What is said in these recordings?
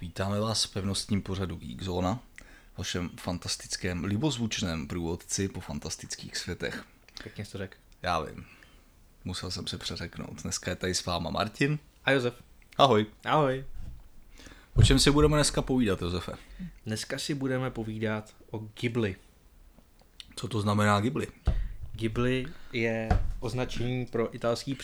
Vítáme vás v pevnostním pořadu Geekzona, vašem fantastickém, libozvučném průvodci po fantastických světech. Pěkně jsi to řekl. Já vím, musel jsem se přeřeknout. Dneska je tady s váma Martin. A Josef. Ahoj. Ahoj. O čem si budeme dneska povídat, Josefe? Dneska si budeme povídat o Ghibli. Co to znamená Ghibli? Ghibli je označení pro italský,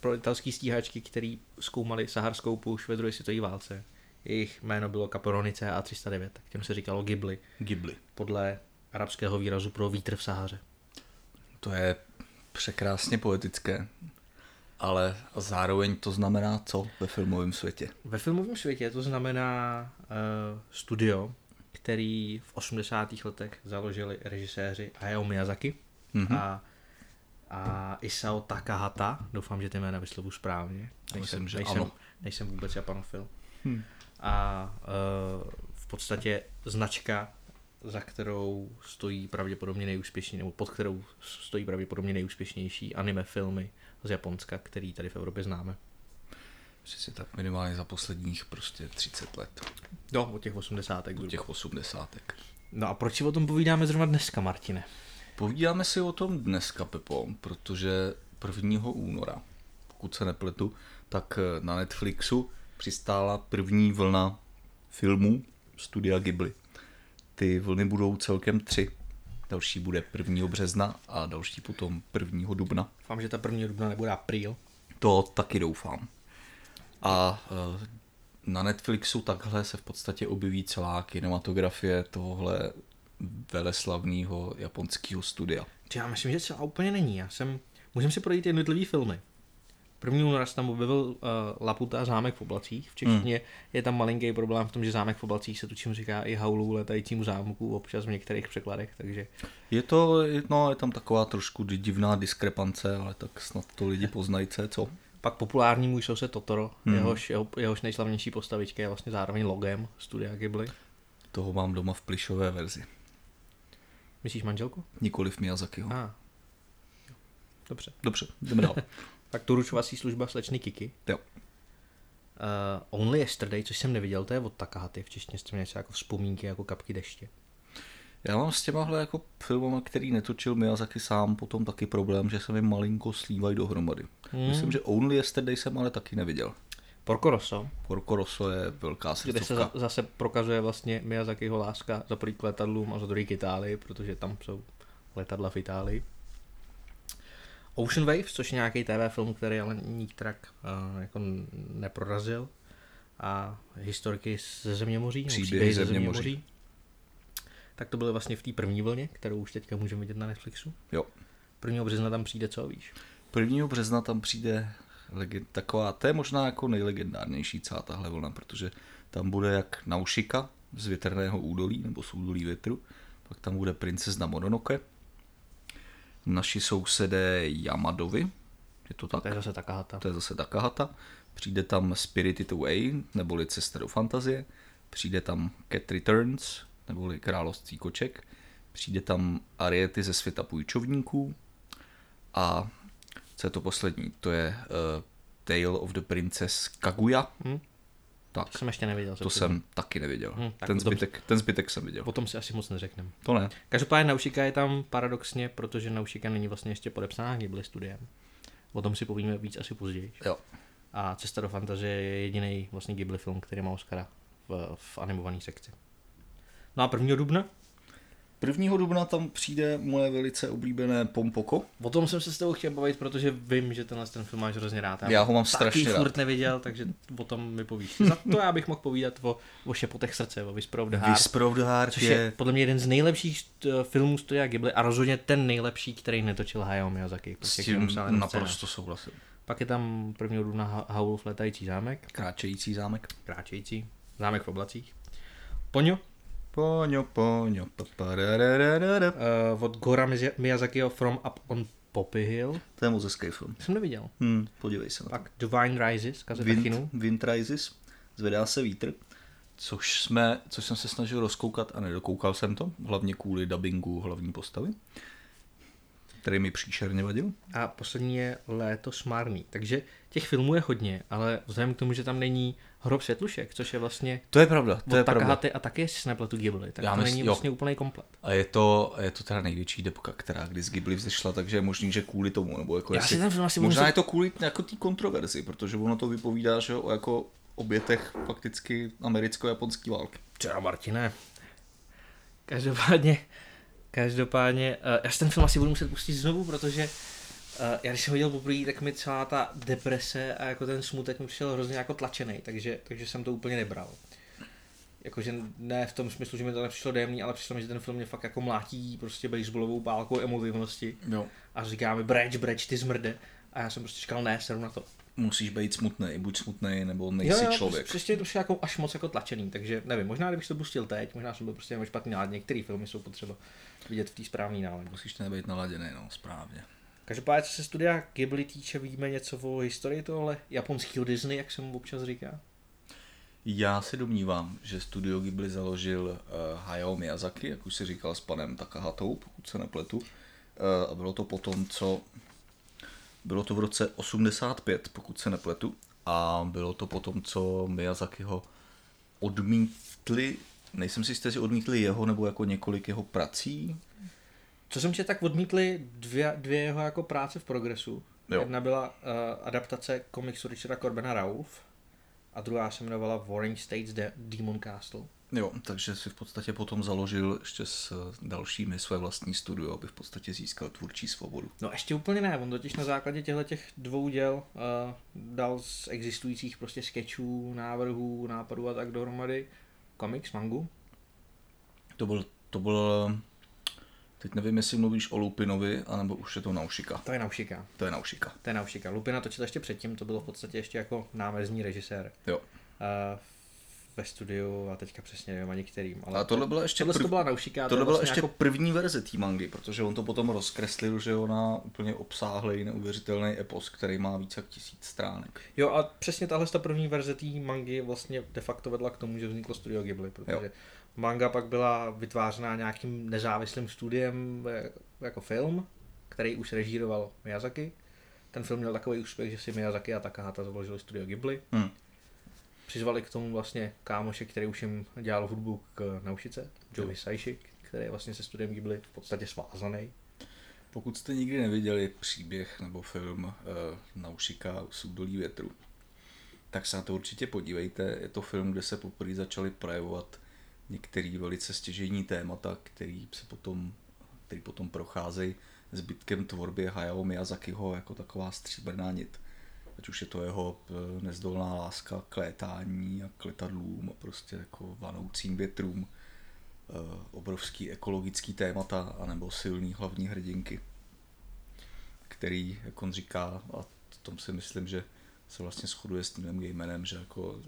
pro italský stíhačky, který zkoumali saharskou půš ve druhé světové válce. Jejich jméno bylo Caporonice A309, tak těm se říkalo Ghibli, Ghibli. podle arabského výrazu pro vítr v Sahaře. To je překrásně poetické, ale zároveň to znamená co ve filmovém světě? Ve filmovém světě to znamená uh, studio, který v 80. letech založili režiséři Hayao Miyazaki Mhm. a, a Isao Takahata, doufám, že ty jména vyslovu správně. myslím, že nejsem, ano. nejsem vůbec japanofil. Hm. A uh, v podstatě značka, za kterou stojí pravděpodobně nejúspěšnější, nebo pod kterou stojí pravděpodobně nejúspěšnější anime filmy z Japonska, který tady v Evropě známe. Přesně tak minimálně za posledních prostě 30 let. No, od těch 80. Do těch osmdesátek. No a proč si o tom povídáme zrovna dneska, Martine? Povídáme si o tom dneska, Pepo, protože 1. února, pokud se nepletu, tak na Netflixu přistála první vlna filmů studia Ghibli. Ty vlny budou celkem tři. Další bude 1. března a další potom 1. dubna. Doufám, že ta první dubna nebude apríl. To taky doufám. A eh, na Netflixu takhle se v podstatě objeví celá kinematografie tohohle veleslavného japonského studia. Já myslím, že celá úplně není. Já jsem, můžeme si projít jednotlivý filmy. První února se tam objevil uh, Laputa a zámek v oblacích. V češtině hmm. je tam malinký problém v tom, že zámek v oblacích se tučím říká i haulu letajícímu zámku občas v některých překladech, takže Je to, no, je tam taková trošku divná diskrepance, ale tak snad to lidi poznají, co pak populární můj soused Totoro, hmm. jehož, jeho, jehož nejslavnější postavička je vlastně zároveň logem studia Ghibli. Toho mám doma v plišové verzi. Myslíš manželku? Nikoliv Miyazakiho. A. Dobře. Dobře, jdeme dál. Tak doručovací služba slečny Kiki. jo. Uh, Only Yesterday, což jsem neviděl, to je od Takahaty, v češtině jste něco jako vzpomínky, jako kapky deště. Já mám s těmahle jako filmama, který netočil Miyazaki sám, potom taky problém, že se mi malinko slívají dohromady. Hmm. Myslím, že Only Yesterday jsem ale taky neviděl. Porco Rosso, Porco Rosso je velká kde se srdcovka. za, zase prokazuje vlastně Miyazakiho láska za první k letadlům a za druhý k Itálii, protože tam jsou letadla v Itálii. Ocean Waves, což je nějaký TV film, který ale nikterak uh, jako n- neprorazil. A historky ze Zeměmoří, nebo Příběhy ze Zeměmoří. Zeměmoří. Tak to byly vlastně v té první vlně, kterou už teďka můžeme vidět na Netflixu. Jo. 1. března tam přijde, co víš? 1. března tam přijde legend, taková, to je možná jako nejlegendárnější celá tahle vlna, protože tam bude jak Naušika z větrného údolí, nebo z údolí větru, pak tam bude princezna Mononoke, naši sousedé Yamadovi, je to tak? To je zase Takahata. to je zase Takahata, přijde tam Spirited Away, neboli Cesta do fantazie, přijde tam Cat Returns, neboli Království koček, přijde tam Ariety ze světa půjčovníků a co je to poslední, to je uh, Tale of the Princess Kaguya, Hm? tak, To jsem ještě neviděl. to se jsem taky neviděl. Hm, tak ten, zbytek, ten zbytek jsem viděl. O tom si asi moc neřekneme. To ne. Každopádně Naušika je tam paradoxně, protože Naušika není vlastně ještě podepsaná Ghibli studiem. O tom si povíme víc asi později. Jo. A Cesta do fantazie je jediný vlastně Ghibli film, který má Oscara v, v animované sekci. No a 1. dubna? 1. dubna tam přijde moje velice oblíbené Pompoko. O tom jsem se s tebou chtěl bavit, protože vím, že tenhle ten film máš hrozně rád. Já ho mám taky strašně rád. furt neviděl, takže o tom mi povíš. Za to já bych mohl povídat o, o šepotech srdce, o Whisper of the Heart. Whisper of the Heart Což je podle mě jeden z nejlepších st- filmů studia Ghibli a rozhodně ten nejlepší, který netočil Hayao Miyazaki. s Prostě tím naprosto souhlasím. Pak je tam 1. dubna Ha- Howlův letající zámek, Kráčející zámek. kráčející, zámek v oblacích. Poňo, Poňo, poňo, uh, od Gora Miya- Miyazakiho From Up on Poppy Hill. To je moc hezký film. Jsem neviděl. Hmm, podívej se na to. Pak Divine Rises, kazeta Wind. Wind, Wind Rises, zvedá se vítr, což, jsme, což jsem se snažil rozkoukat a nedokoukal jsem to, hlavně kvůli dubbingu hlavní postavy. který mi příšerně vadil. A poslední je Léto smárný. Takže těch filmů je hodně, ale vzhledem k tomu, že tam není hrob světlušek, což je vlastně To je pravda, to je pravda. A taky, jestli se nepletu Ghibli, tak Já to mysl- není jo. vlastně úplný komplet. A je to, je to teda největší depka, která kdy z Ghibli vzešla, takže je možný, že kvůli tomu, nebo jako Já jestli, si ten film asi budu možná muset- je to kvůli jako té kontroverzi, protože ono to vypovídá, že o jako obětech fakticky americko-japonské války. Třeba Martine. Každopádně, každopádně, uh, já si ten film asi budu muset pustit znovu, protože já když jsem ho viděl poprvé, tak mi celá ta deprese a jako ten smutek mi přišel hrozně jako tlačený, takže, takže jsem to úplně nebral. Jakože ne v tom smyslu, že mi to nepřišlo dojemný, ale přišlo mi, že ten film mě fakt jako mlátí prostě baseballovou pálkou emotivnosti Jo. a říká mi breč, breč, ty zmrde. A já jsem prostě říkal ne, seru na to. Musíš být smutný, buď smutný, nebo nejsi člověk. Přesně to jako až moc jako tlačený, takže nevím, možná kdybych to pustil teď, možná jsem byl prostě jenom špatný nálad, některé filmy jsou potřeba vidět v té správné náladě. Musíš nebýt naladěný, no, správně. Každopádně, co se studia Ghibli týče, víme něco o historii tohle japonského Disney, jak se mu občas říká. Já si domnívám, že studio Ghibli založil uh, Hayao Miyazaki, jak už si říkal s panem Takahatou, pokud se nepletu. Uh, a bylo to potom, co... Bylo to v roce 85, pokud se nepletu. A bylo to potom, co Miyazakiho odmítli, nejsem si jistý, jestli odmítli jeho nebo jako několik jeho prací. Co jsem četl, tak odmítli dvě, dvě jeho jako práce v progresu. Jo. Jedna byla uh, adaptace komiksu Richarda Corbena Rauf a druhá se jmenovala Warring States De- Demon Castle. Jo, takže si v podstatě potom založil ještě s dalšími své vlastní studio, aby v podstatě získal tvůrčí svobodu. No ještě úplně ne, on totiž na základě těchto těch dvou děl uh, dal z existujících prostě sketchů, návrhů, nápadů a tak dohromady komiks, mangu. To byl, to byl, teď nevím, jestli mluvíš o Lupinovi, anebo už je to Naušika. To je Naušika. To je Naušika. To je Naušika. Lupina točil ještě předtím, to bylo v podstatě ještě jako námezní režisér Jo. uh, ve studiu a teďka přesně nevím ani kterým. Ale A tohle byla ještě, tohle prv, to byla Naušika. tohle je byla vlastně ještě jako první verze té mangy, protože on to potom rozkreslil, že ona úplně obsáhlý, neuvěřitelný epos, který má více jak tisíc stránek. Jo a přesně tahle ta první verze té mangy vlastně de facto vedla k tomu, že vzniklo studio Ghibli, protože Jo. Manga pak byla vytvářena nějakým nezávislým studiem eh, jako film, který už režíroval Miyazaki. Ten film měl takový úspěch, že si Miyazaki a Takahata založili studio Ghibli. Hm. Přizvali k tomu vlastně kámoše, který už jim dělal hudbu k Naušice, Joe Hisaishi, který je vlastně se studiem Ghibli v podstatě svázaný. Pokud jste nikdy neviděli příběh nebo film uh, Naušika z údolí větru, tak se na to určitě podívejte. Je to film, kde se poprvé začaly projevovat některé velice stěžejní témata, který se potom, který potom procházejí zbytkem tvorby Hayao Miyazakiho jako taková stříbrná nit. Ať už je to jeho eh, nezdolná láska k létání a k letadlům a prostě jako vanoucím větrům, eh, obrovský ekologický témata anebo silný hlavní hrdinky, který, jak on říká, a tom si myslím, že se vlastně shoduje s Neilem Gaimanem, že jako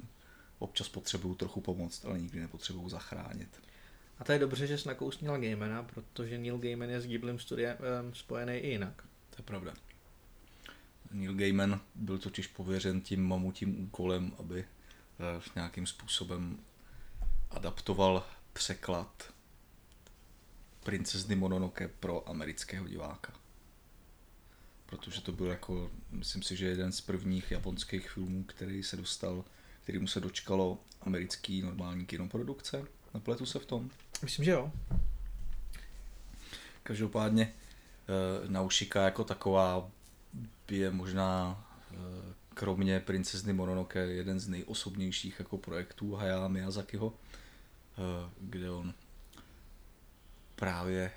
občas potřebují trochu pomoct, ale nikdy nepotřebují zachránit. A to je dobře, že jsi nakousnil Gaimana, protože Neil Gaiman je s Ghiblim studiem um, spojený i jinak. To je pravda. Neil Gaiman byl totiž pověřen tím mamutím úkolem, aby eh, nějakým způsobem adaptoval překlad Princezny Mononoke pro amerického diváka. Protože to byl jako, myslím si, že jeden z prvních japonských filmů, který se dostal, kterýmu se dočkalo americký normální kinoprodukce. Nepletu se v tom? Myslím, že jo. Každopádně eh, Naušika jako taková je možná eh, kromě Princezny Mononoke jeden z nejosobnějších jako projektů Hayao Miyazakiho, eh, kde on právě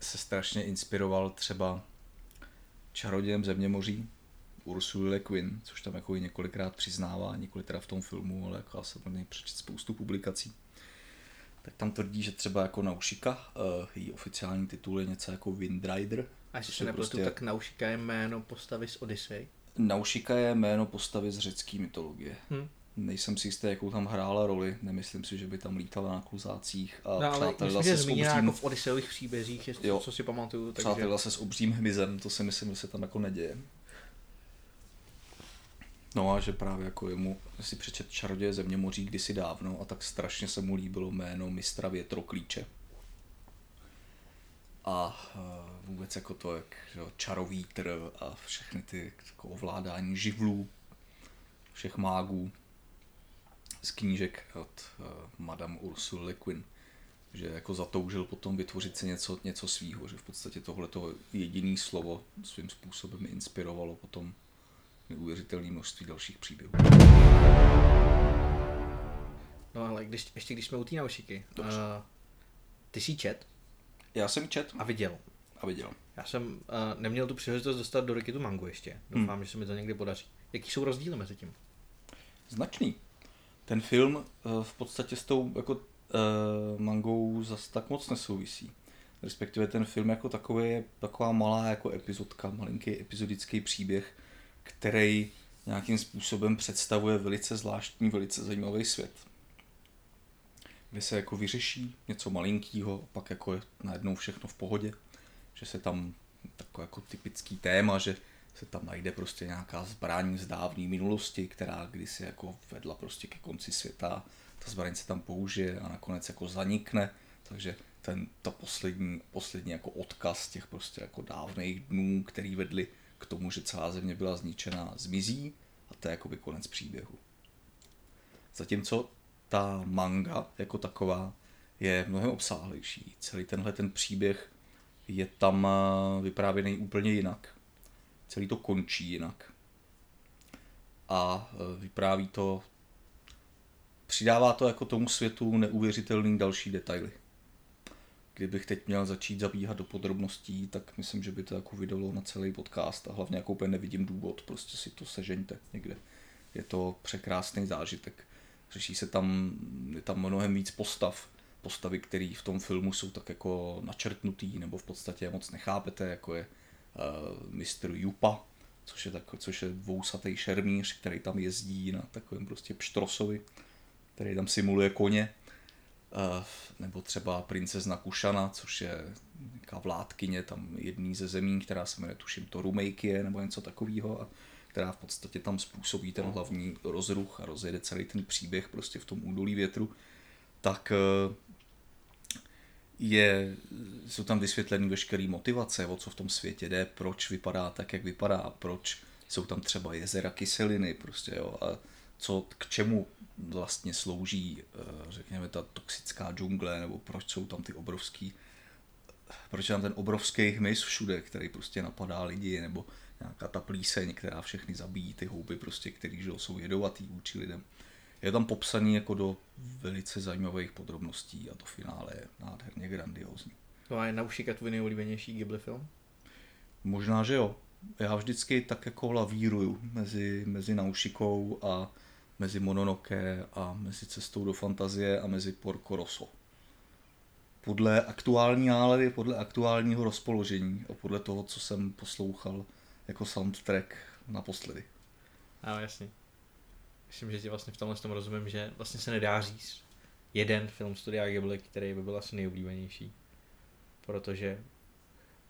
se strašně inspiroval třeba čarodějem Zeměmoří Ursula Le Guin, což tam jako i několikrát přiznává, nikoli teda v tom filmu, ale jako já jsem něj přečet spoustu publikací. Tak tam tvrdí, že třeba jako Naušika, uh, její oficiální titul je něco jako Windrider. A jestli se nepletu, prostě- tak Naušika je jméno postavy z Odyssey. Naušika je jméno postavy z řecké mytologie. Hm. Nejsem si jistý, jakou tam hrála roli, nemyslím si, že by tam lítala na kluzácích a No, ale přátelila myslím, se s obřím, jako v Odysseových příbězích, je, Jo. co si pamatuju. Takže... přátelila se s obřím hmyzem, to si myslím, že se tam jako neděje. No a že právě jako jemu si přečet čaroděje země moří kdysi dávno a tak strašně se mu líbilo jméno mistra větroklíče. a uh, vůbec jako to, jak čarovítr a všechny ty jako ovládání živlů, všech mágů z knížek od uh, Madame Ursula Le Guin že jako zatoužil potom vytvořit si něco, něco svýho, že v podstatě tohle to jediné slovo svým způsobem inspirovalo potom neuvěřitelné množství dalších příběhů. No ale když, ještě když jsme u té naušiky, uh, ty jsi čet? Já jsem čet. A viděl. A viděl. Já jsem uh, neměl tu příležitost dostat do ruky tu mangu ještě. Doufám, hmm. že se mi to někdy podaří. Jaký jsou rozdíly mezi tím? Značný. Ten film uh, v podstatě s tou jako uh, mangou zas tak moc nesouvisí. Respektive ten film jako takový je taková malá jako epizodka, malinký epizodický příběh, který nějakým způsobem představuje velice zvláštní, velice zajímavý svět. Kde se jako vyřeší něco malinkého, pak jako je najednou všechno v pohodě, že se tam takové jako typický téma, že se tam najde prostě nějaká zbraň z dávné minulosti, která kdysi jako vedla prostě ke konci světa ta zbraň se tam použije a nakonec jako zanikne, takže ten, ta poslední, poslední jako odkaz těch prostě jako dávných dnů, který vedli k tomu, že celá země byla zničena, zmizí a to je jakoby konec příběhu. Zatímco ta manga jako taková je mnohem obsáhlejší. Celý tenhle ten příběh je tam eh, vyprávěný úplně jinak. Celý to končí jinak. A eh, vypráví to přidává to jako tomu světu neuvěřitelný další detaily. Kdybych teď měl začít zabíhat do podrobností, tak myslím, že by to jako vydalo na celý podcast a hlavně jako úplně nevidím důvod, prostě si to sežeňte někde. Je to překrásný zážitek. Řeší se tam, je tam mnohem víc postav, postavy, které v tom filmu jsou tak jako načrtnutý, nebo v podstatě moc nechápete, jako je uh, Mr. Jupa, což je, tak, což je vousatý šermíř, který tam jezdí na takovém prostě pštrosovi který tam simuluje koně, eh, nebo třeba princezna Kušana, což je nějaká vládkyně tam jedný ze zemí, která se jmenuje tuším Torumejkie nebo něco takového a která v podstatě tam způsobí ten hlavní rozruch a rozjede celý ten příběh prostě v tom údolí větru, tak eh, je, jsou tam vysvětleny veškeré motivace, o co v tom světě jde, proč vypadá tak, jak vypadá, proč jsou tam třeba jezera kyseliny, prostě jo, a co, k čemu vlastně slouží, eh, řekněme, ta toxická džungle, nebo proč jsou tam ty obrovský, proč je tam ten obrovský hmyz všude, který prostě napadá lidi, nebo nějaká ta plíseň, která všechny zabíjí, ty houby prostě, který že jsou jedovatý vůči lidem. Je tam popsaný jako do velice zajímavých podrobností a to finále je nádherně grandiozní. No a je Naušika tvůj nejoblíbenější Ghibli film? Možná, že jo. Já vždycky tak jako lavíruju mezi, mezi Naušikou a mezi Mononoke a mezi Cestou do fantazie a mezi Porco Rosso. Podle aktuální nálady, podle aktuálního rozpoložení a podle toho, co jsem poslouchal jako soundtrack naposledy. Ano, jasně. Myslím, že ti vlastně v tomhle tom rozumím, že vlastně se nedá říct jeden film studia Ghibli, který by byl asi nejoblíbenější. Protože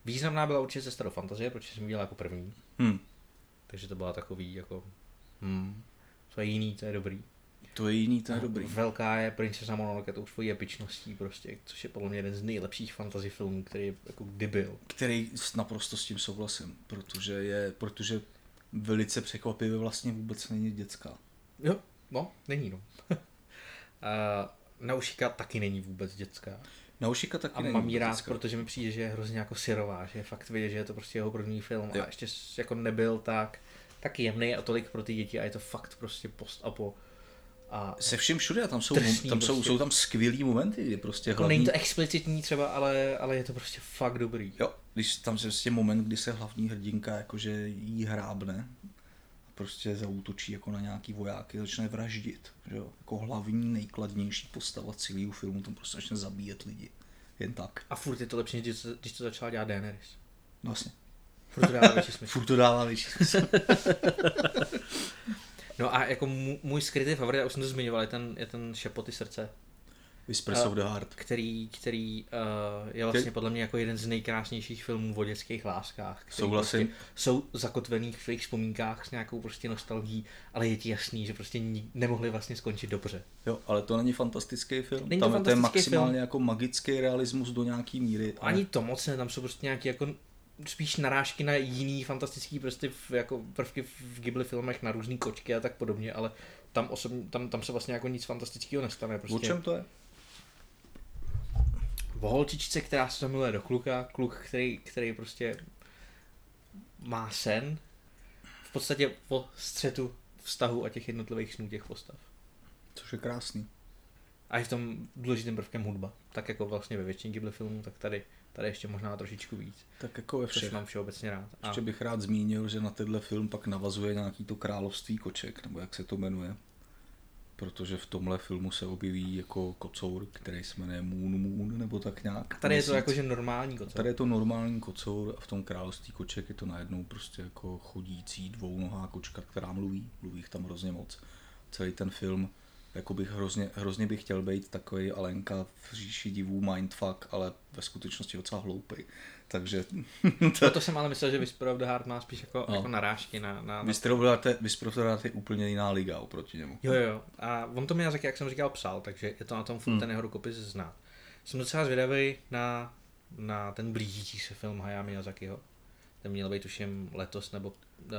významná byla určitě cesta do fantazie, protože jsem viděl jako první. Hmm. Takže to byla takový jako... Hmm, to je jiný, to je dobrý. To je jiný, to je dobrý. Velká je Princesa Mononoke tou svojí epičností prostě, což je podle mě jeden z nejlepších fantasy filmů, který jako kdy byl. Který naprosto s tím souhlasím, protože je, protože velice překvapivě vlastně vůbec není dětská. Jo, no, není no. uh, Naušika taky není vůbec dětská. Naušika taky a není mám jí rád, dětská. protože mi přijde, že je hrozně jako syrová, že je fakt vidět, že je to prostě jeho první film jo. a ještě jako nebyl tak tak jemný a tolik pro ty děti a je to fakt prostě post a po. A se vším všude, tam jsou, tam prostě. jsou, jsou tam skvělý momenty, kdy prostě jako hlavní... Není to explicitní třeba, ale, ale je to prostě fakt dobrý. Jo, když tam je prostě moment, kdy se hlavní hrdinka jakože jí hrábne a prostě zautočí jako na nějaký vojáky, začne vraždit, že jo? Jako hlavní, nejkladnější postava celého filmu, tam prostě začne zabíjet lidi. Jen tak. A furt je to lepší, když, když to začala dělat Daenerys. Vlastně. Furt to dává větší smysl. Furt to dává větší smysl. no a jako můj skrytý favorit, já už jsem to zmiňoval, je ten, je ten šepoty srdce. Whispers A- of the Heart. který, který uh, je vlastně podle mě jako jeden z nejkrásnějších filmů o dětských láskách. Souhlasím. Prostě jsou zakotvený v tvých vzpomínkách s nějakou prostě nostalgií, ale je ti jasný, že prostě nemohli vlastně skončit dobře. Jo, ale to není fantastický film. Není to tam je- to je fantastický maximálně film. jako magický realismus do nějaký míry. ale- Ani to moc ne, tam jsou prostě nějaké jako spíš narážky na jiný fantastický prostě v, jako prvky v Ghibli filmech, na různé kočky a tak podobně, ale tam, osobně, tam, tam se vlastně jako nic fantastického nestane. Prostě. O čem to je? o holčičce, která se zamiluje do kluka, kluk, který, který prostě má sen, v podstatě o střetu vztahu a těch jednotlivých snů těch postav. Což je krásný. A je v tom důležitým prvkem hudba. Tak jako vlastně ve většině Ghibli filmů, tak tady, tady ještě možná trošičku víc. Tak jako ve všech. mám všeobecně rád. A Ještě bych rád zmínil, že na tenhle film pak navazuje nějaký to království koček, nebo jak se to jmenuje. Protože v tomhle filmu se objeví jako kocour, který se jmenuje Moon Moon, nebo tak nějak. tady je to Měsíc. jakože normální kocour. Tady je to normální kocour a v tom království koček je to najednou prostě jako chodící dvounohá kočka, která mluví. Mluví jich tam hrozně moc. Celý ten film, jako bych hrozně, hrozně bych chtěl být takový Alenka v říši divů mindfuck, ale ve skutečnosti docela hloupý. Takže Proto jsem ale myslel, že Whisper of the Heart má spíš jako, No. jako narážky na, na, na Vysprovodáte je úplně jiná liga oproti němu. Jo, jo. A on to Miyazaki, jak jsem říkal, psal, takže je to na tom furt Hmm. ten jeho rukopis znát. Jsem docela zvědavý na, na ten blížící se film Hayao Miyazakiho. Ten měl být tuším letos nebo uh,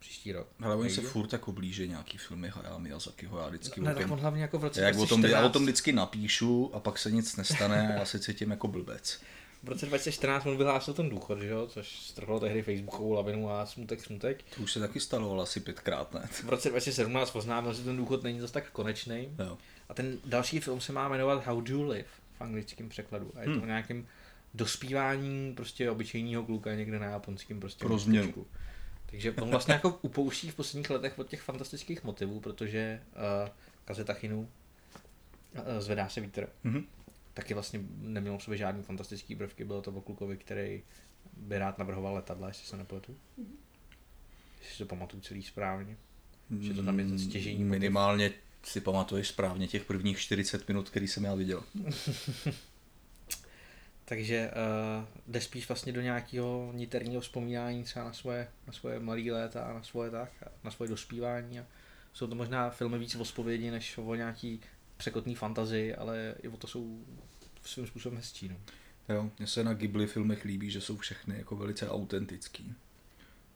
příští rok. Ale oni se furt jako blíže nějaký filmy Hayao Miyazakiho, já vždycky Ne, o tak on hlavně jako v roce jak o tom, 2014, já o tom vždycky napíšu a pak se nic nestane a já se cítím jako blbec. v roce 2014 on vyhlásil ten důchod, že jo, což strhlo tehdy Facebookovou lavinu a smutek, smutek. To už se taky stalo asi pětkrát, ne? V roce 2017 oznámil, že ten důchod není zase tak konečný. Jo. A ten další film se má jmenovat How Do You Live v anglickém překladu. A je to Hmm. o nějakém dospívání prostě obyčejného kluka někde na japonském prostě Pro změnu. Takže on vlastně jako upouští v posledních letech od těch fantastických motivů, protože uh, Kazeta Chinu uh, zvedá se vítr. Mhm. Taky vlastně nemělo v sobě žádný fantastický prvky, bylo to o klukovi, který by rád navrhoval letadla, jestli se nepletu. Jestli si to pamatuju celý správně. Že to tam je ten stěžejní motiv. Minimálně si pamatuješ správně těch prvních 40 minut, který jsem já viděl. Takže uh, jde spíš vlastně do nějakého niterního vzpomínání třeba na svoje, na svoje malé léta a na svoje tak, na svoje dospívání. A jsou to možná filmy víc o zpovědi, než o nějaký překotný fantazii, ale i o to jsou svým způsobem hezčí. No. Jo, mně se na Ghibli filmech líbí, že jsou všechny jako velice autentický.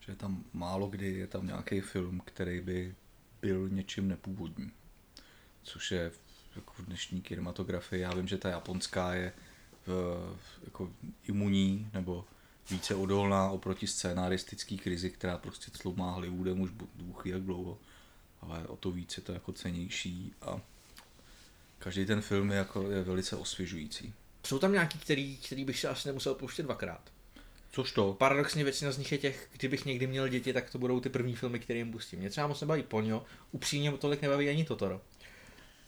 Že je tam málo kdy je tam nějaký film, který by byl něčím nepůvodním. Což je jako v dnešní kinematografii. Já vím, že ta japonská je jako imunní nebo více odolná oproti scénaristický krizi, která prostě tlumá Hollywoodem už bůh ví jak dlouho. Ale o to víc je to jako cenější a každý ten film je, jako, je velice osvěžující. Jsou tam nějaký, který, který bych se asi nemusel pouštět dvakrát. Což to? Paradoxně většina z nich je těch, kdybych někdy měl děti, tak to budou ty první filmy, které jim pustím. Mě třeba moc nebaví Ponyo, upřímně tolik nebaví ani Totoro.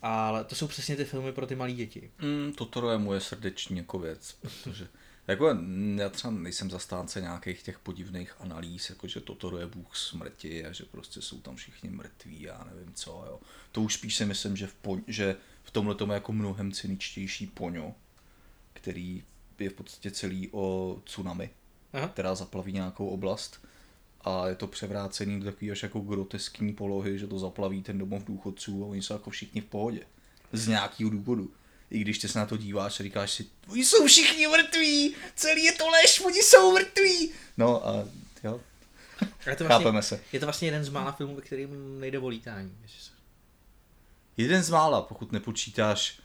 Ale to jsou přesně ty filmy pro ty malé děti. Mm, Totoro je moje srdeční jako věc, protože jako já třeba nejsem zastánce nějakých těch podivných analýz, jako že Totoro je bůh smrti a že prostě jsou tam všichni mrtví, já nevím co, jo. To už spíš si myslím, že v, po, že v tomhle tomu je jako mnohem cyničtější Poňo, který je v podstatě celý o tsunami, Aha. která zaplaví nějakou oblast a je to převrácený do takové až jako groteskní polohy, že to zaplaví ten domov důchodců a oni jsou jako všichni v pohodě. Z nějakého důvodu. I když ty se na to díváš a říkáš si, oni jsou všichni mrtví, celý je to lež, oni jsou mrtví. No a jo, A je to vlastně, chápeme se. je to vlastně jeden z mála filmů, ve kterým nejde o lítání. Jeden z mála, pokud nepočítáš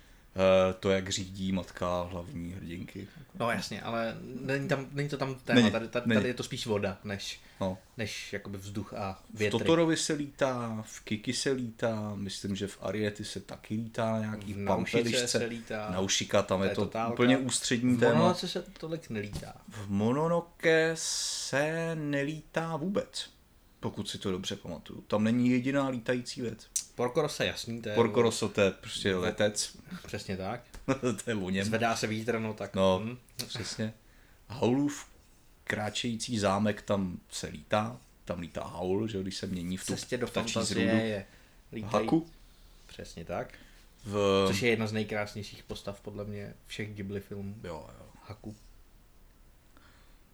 to, jak řídí matka hlavní hrdinky. No jasně, ale není, tam, není to tam téma, Není, tady, tady, není. tady, je to spíš voda, než, No. než jakoby vzduch a V větry. Totorovi se lítá, v Kiki se lítá, myslím, že v Ariety se taky lítá na nějaký v pampelišce. se lítá. Naušika, tam To je to totálka. úplně ústřední v téma. Mononoke se tolik nelítá. V Mononoke se nelítá vůbec, pokud si to dobře pamatuju. Tam není jediná lítající věc. Porco Rosso jasný, to je Porco Rosso to je prostě letec, přesně tak. to je o něm. Zvedá se vítr, no tak. No, hm. přesně. Haulův kráčející zámek tam se lítá, tam lítá Haul, že jo, když se mění v tu cestě do fantazie je lítají. Haku. Přesně tak. V... Což je jedna z nejkrásnějších postav podle mě všech Ghibli filmů. Jo, jo. Haku.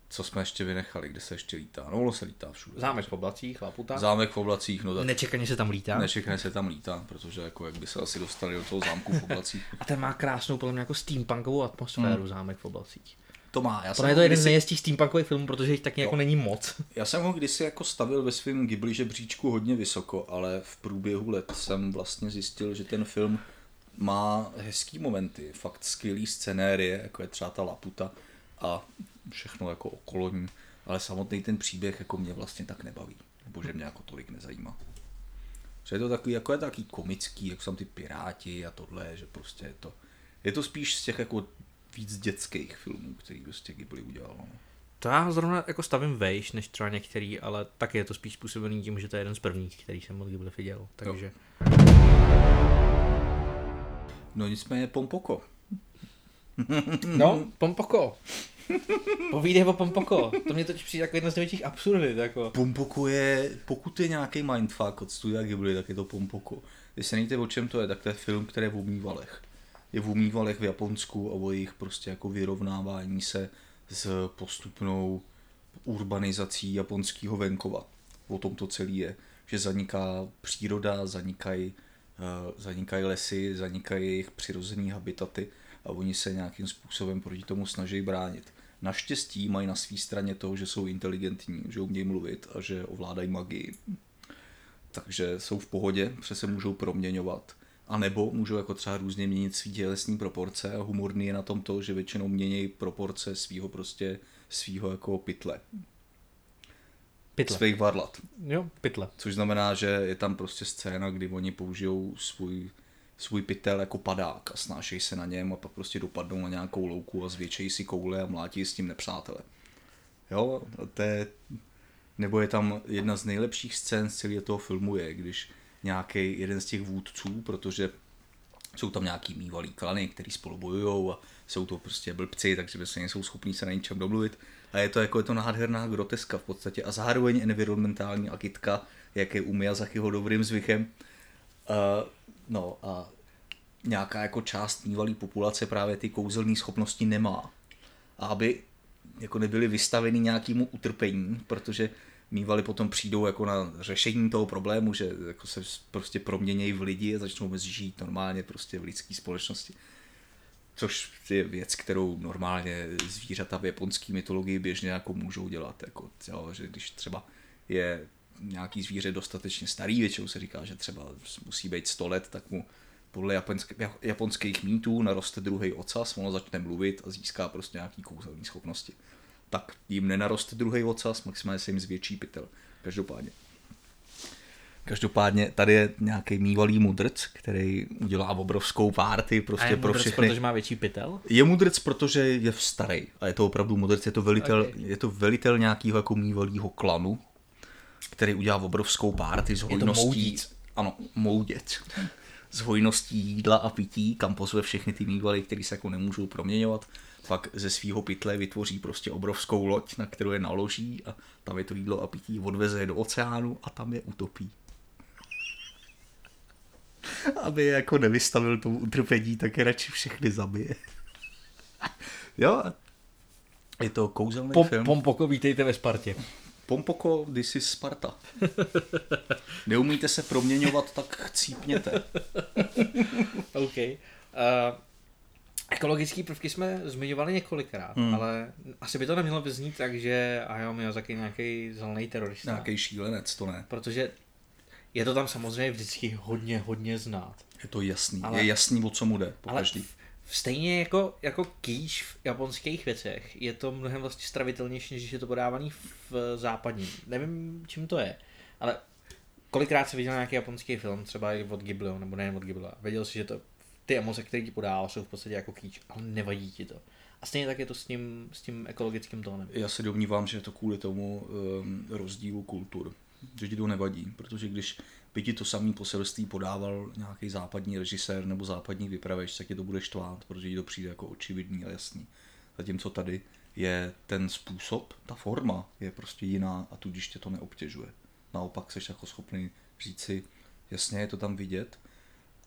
Co jsme ještě vynechali, kde se ještě lítá? No, ono se lítá všude. Zámek v oblacích, Laputa. Zámek v oblacích, no tak Nečekaně se tam lítá. nečekaně se tam lítá, protože jako jak by se asi dostali do toho zámku v oblacích. A ten má krásnou, podle mě, jako steampunkovou atmosféru, hmm. Zámek v oblacích. To má, já jsem, ho to je jeden z kdysi, nejhezčích steampunkových filmů, protože jich tak jako Jo. není moc. já jsem ho kdysi jako stavil ve svém Ghibli žebříčku hodně vysoko, ale v průběhu let jsem vlastně zjistil, že ten film má hezký momenty, fakt skvělý scenérie, jako je třeba ta Laputa a všechno jako okolo ní, ale samotný ten příběh jako mě vlastně tak nebaví, nebo že mě jako tolik nezajímá. Že je to takový, jako je takový komický, jako jsou tam ty piráti a tohle, že prostě je to, je to spíš z těch jako víc dětských filmů, který prostě Ghibli udělal. No. To já zrovna jako stavím vejš, než třeba některý, ale taky je to spíš způsobený tím, že to je jeden z prvních, který jsem od Ghibli viděl. Takže No nicméně Pompoko. No, Pompoko. Povídej o Pompoko. To mě totiž přijde jako jedna z největších absurdit. Jako. Pompoko je, pokud je nějaký mindfuck od studia Ghibli, tak je to Pompoko. Když se nevíte, o čem to je, tak to je film, který je v umývalech. Je v umývalech v Japonsku a o jejich prostě jako vyrovnávání se s postupnou urbanizací japonského venkova. O tom to celý je. Že zaniká příroda, zanikají uh, zanikají lesy, zanikají jejich přirozené habitaty a oni se nějakým způsobem proti tomu snaží bránit. Naštěstí mají na své straně to, že jsou inteligentní, že umějí mluvit a že ovládají magii. Takže jsou v pohodě, že se můžou proměňovat. A nebo můžou jako třeba různě měnit svý tělesní proporce a humorný je na tom to, že většinou mění proporce svýho prostě svýho jako pytle, Pytle. svých varlat. Jo, pytle. Což znamená, že je tam prostě scéna, kdy oni použijou svůj, svůj pytel jako padák a snášejí se na něm a pak prostě dopadnou na nějakou louku a zvětšejí si koule a mlátí s tím nepřátele. Jo, to je, nebo je tam jedna z nejlepších scén z celého toho filmu je, když nějaký jeden z těch vůdců, protože jsou tam nějaký mývalý klany, který spolu bojují a jsou to prostě blbci, takže vlastně nejsou schopní se na ničem domluvit. A je to jako je to nádherná groteska v podstatě a zároveň environmentální akitka, jak je u Miyazakiho dobrým zvykem. Uh, no a nějaká jako část mývalý populace právě ty kouzelné schopnosti nemá. A aby jako nebyli vystaveni nějakému utrpení, protože mývali potom přijdou jako na řešení toho problému, že jako se prostě proměnějí v lidi a začnou mezi žít normálně prostě v lidské společnosti. Což je věc, kterou normálně zvířata v japonské mytologii běžně jako můžou dělat. Jako, jo, že když třeba je nějaký zvíře dostatečně starý, většinou se říká, že třeba musí být 100 let, tak mu podle japonsk- japonských mýtů naroste druhý ocas, ono začne mluvit a získá prostě nějaký kouzelní schopnosti. Tak jim nenaroste druhý ocas, maximálně se jim zvětší pytel. Každopádně. Každopádně tady je nějaký mývalý mudrc, který udělá obrovskou párty A prostě je pro mudrc, všechny. protože má větší pytel? Je mudrc, protože je starý a je to opravdu mudrc, je to velitel, Ok. okay. je to velitel nějakého jako mývalýho klanu, který udělá obrovskou párty s hojností. Ano, mouděc. S hojností jídla a pití, kam pozve všechny ty mývaly, který se jako nemůžou proměňovat. Pak ze svého pytle vytvoří prostě obrovskou loď, na kterou je naloží a tam je to jídlo a pití, odveze je do oceánu a tam je utopí. Aby je jako nevystavil tomu utrpení, tak je radši všechny zabije. jo, je to kouzelný Pom, film. Pompoko, vítejte ve Spartě. Pompoko, this is Sparta. Neumíte se proměňovat, tak chcípněte. OK. Uh, ekologické prvky jsme zmiňovali několikrát, hmm. ale asi by to nemělo vyznít tak, že Hayao Miyazaki nějaký zelený terorista. Nějaký šílenec, to ne. Protože je to tam samozřejmě vždycky hodně, hodně znát. Je to jasný. Ale- je jasný, o co mu jde. Po Ale každý. v- stejně jako, jako kýš v japonských věcech je to mnohem vlastně stravitelnější, než je to podávaný v západním. Nevím, čím to je, ale kolikrát jsi viděl nějaký japonský film, třeba i od Ghibliho, nebo nejen od Ghibliho, věděl jsi, že to, ty emoce, které ti podává, jsou v podstatě jako kýč, ale nevadí ti to. A stejně tak je to s tím, s tím ekologickým tónem. Já se domnívám, že je to kvůli tomu um, rozdílu kultur. Že ti to nevadí, protože když by ti to samý poselství podával nějaký západní režisér nebo západní vypraveč, tak ti to bude štvát, protože ti to přijde jako očividný a jasný. Zatímco tady je ten způsob, ta forma je prostě jiná a tudíž tě to neobtěžuje. Naopak jsi jako schopný říct si, jasně je to tam vidět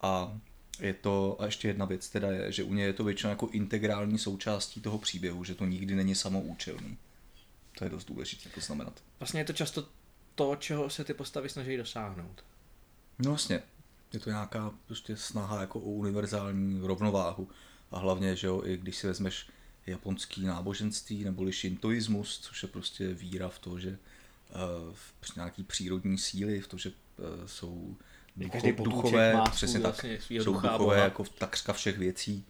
a Je to, a ještě jedna věc teda je, že u něj je to většinou jako integrální součástí toho příběhu, že to nikdy není samoučelný. To je dost důležité poznamenat. Vlastně je to často to, čeho se ty postavy snaží dosáhnout. No vlastně, je to nějaká prostě snaha jako o univerzální rovnováhu. A hlavně, že jo, i když si vezmeš japonský náboženství neboli shintoismus, což je prostě víra v to, že uh, v nějaký přírodní síly, v to, že uh, jsou ducho, duchové, má přesně tak, vlastně jsou duchové boha. jako takřka všech věcí,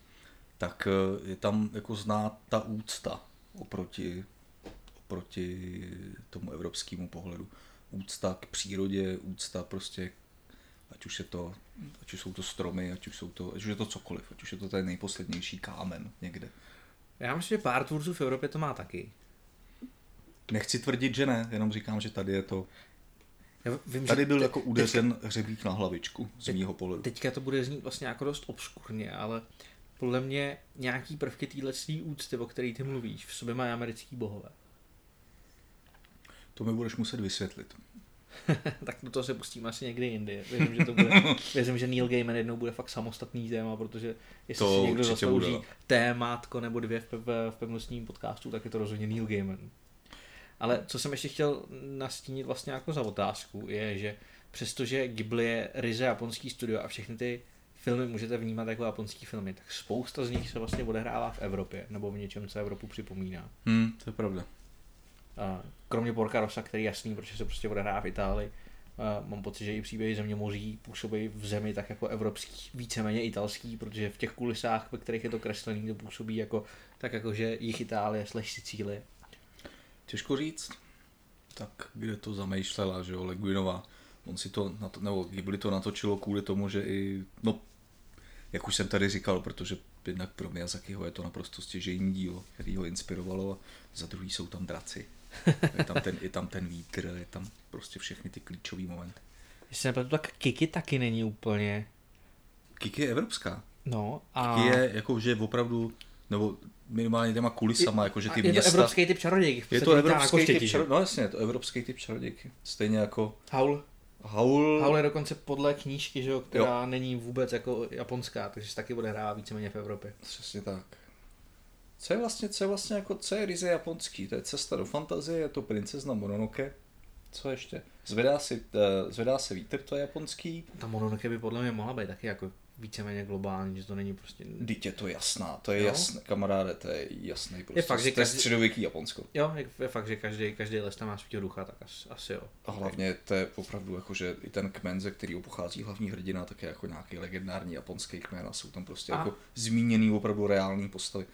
tak uh, je tam jako znát ta úcta oproti, oproti tomu evropskému pohledu. Úcta k přírodě, úcta prostě ať už je to, ať už jsou to stromy, ať už, jsou to, ať už je to cokoliv, ať už je to ten nejposlednější kámen někde. Já myslím, že pár tvůrců v Evropě to má taky. Nechci tvrdit, že ne, jenom říkám, že tady je to, Já vím, tady byl te- jako udeřen hřebík na hlavičku z mýho pohledu. Teďka to bude znít vlastně jako dost obskurně, ale podle mě nějaký prvky téhle úcty, o který ty mluvíš, v sobě mají americký bohové. To mi budeš muset vysvětlit. tak do toho se pustíme asi někdy jindy. Věřím, že to bude, věřím, že Neil Gaiman jednou bude fakt samostatný téma, protože jestli To si někdo zaslouží bude. témátko nebo dvě v, pe- v pevnostním podcastu, tak je to rozhodně Neil Gaiman. Ale co jsem ještě chtěl nastínit vlastně jako za otázku, je, že přestože Ghibli je ryze japonský studio a všechny ty filmy můžete vnímat jako japonský filmy, tak spousta z nich se vlastně odehrává v Evropě, nebo v něčem, co Evropu připomíná. Hmm, to je pravda. Kromě Porca Rossa, který je jasný, protože se prostě odehrává v Itálii, mám pocit, že i příběhy země moří působí v zemi tak jako evropský, víceméně italský, protože v těch kulisách, ve kterých je to kreslený, to působí jako, tak jako, že jich Itálie slash Sicílie. Těžko říct. Tak kde to zamýšlela, že jo, Leguinová. On si to, nebo Ghibli to natočilo kvůli tomu, že i, no, jak už jsem tady říkal, protože jednak pro Miyazakiho je to naprosto stěžejní dílo, který ho inspirovalo a za druhý jsou tam draci. Je tam ten, je tam ten vítr, je tam prostě všechny ty klíčové momenty. Jestli se nepletu, tak Kiki taky není úplně, Kiki je evropská. no a... Kiki je jako, že opravdu, nebo minimálně těma kulisama, jako že ty je města. to evropský typ čarodějky. je to evropský typ koštěti, že? čaro... no jasně, je to evropský typ čarodějky. Stejně jako Howl. Haul. Howl je dokonce podle knížky, že jo, která jo. není vůbec jako japonská, takže se taky odehrává víceméně v Evropě. Přesně tak. Co je vlastně, co je vlastně jako, co je ryze japonský? To je cesta do fantazie, je to princezna Mononoke. Co ještě? Zvedá si, uh, zvedá se vítr, to je japonský. Ta Mononoke by podle mě mohla být taky jako víceméně globální, že to není prostě... Teď je to jasná, to je Jo? jasné, kamaráde, to je jasný prostě. Je fakt, že to je každý- středověký Japonsko. Jo, je, je fakt, že každý, každý les tam má svýho ducha, tak asi, asi jo. A hlavně to je opravdu jako, že i ten kmen, ze kterého pochází hlavní hrdina, tak je jako nějaký legendární japonský kmen a jsou tam prostě A- jako zmíněný opravdu reální postavy.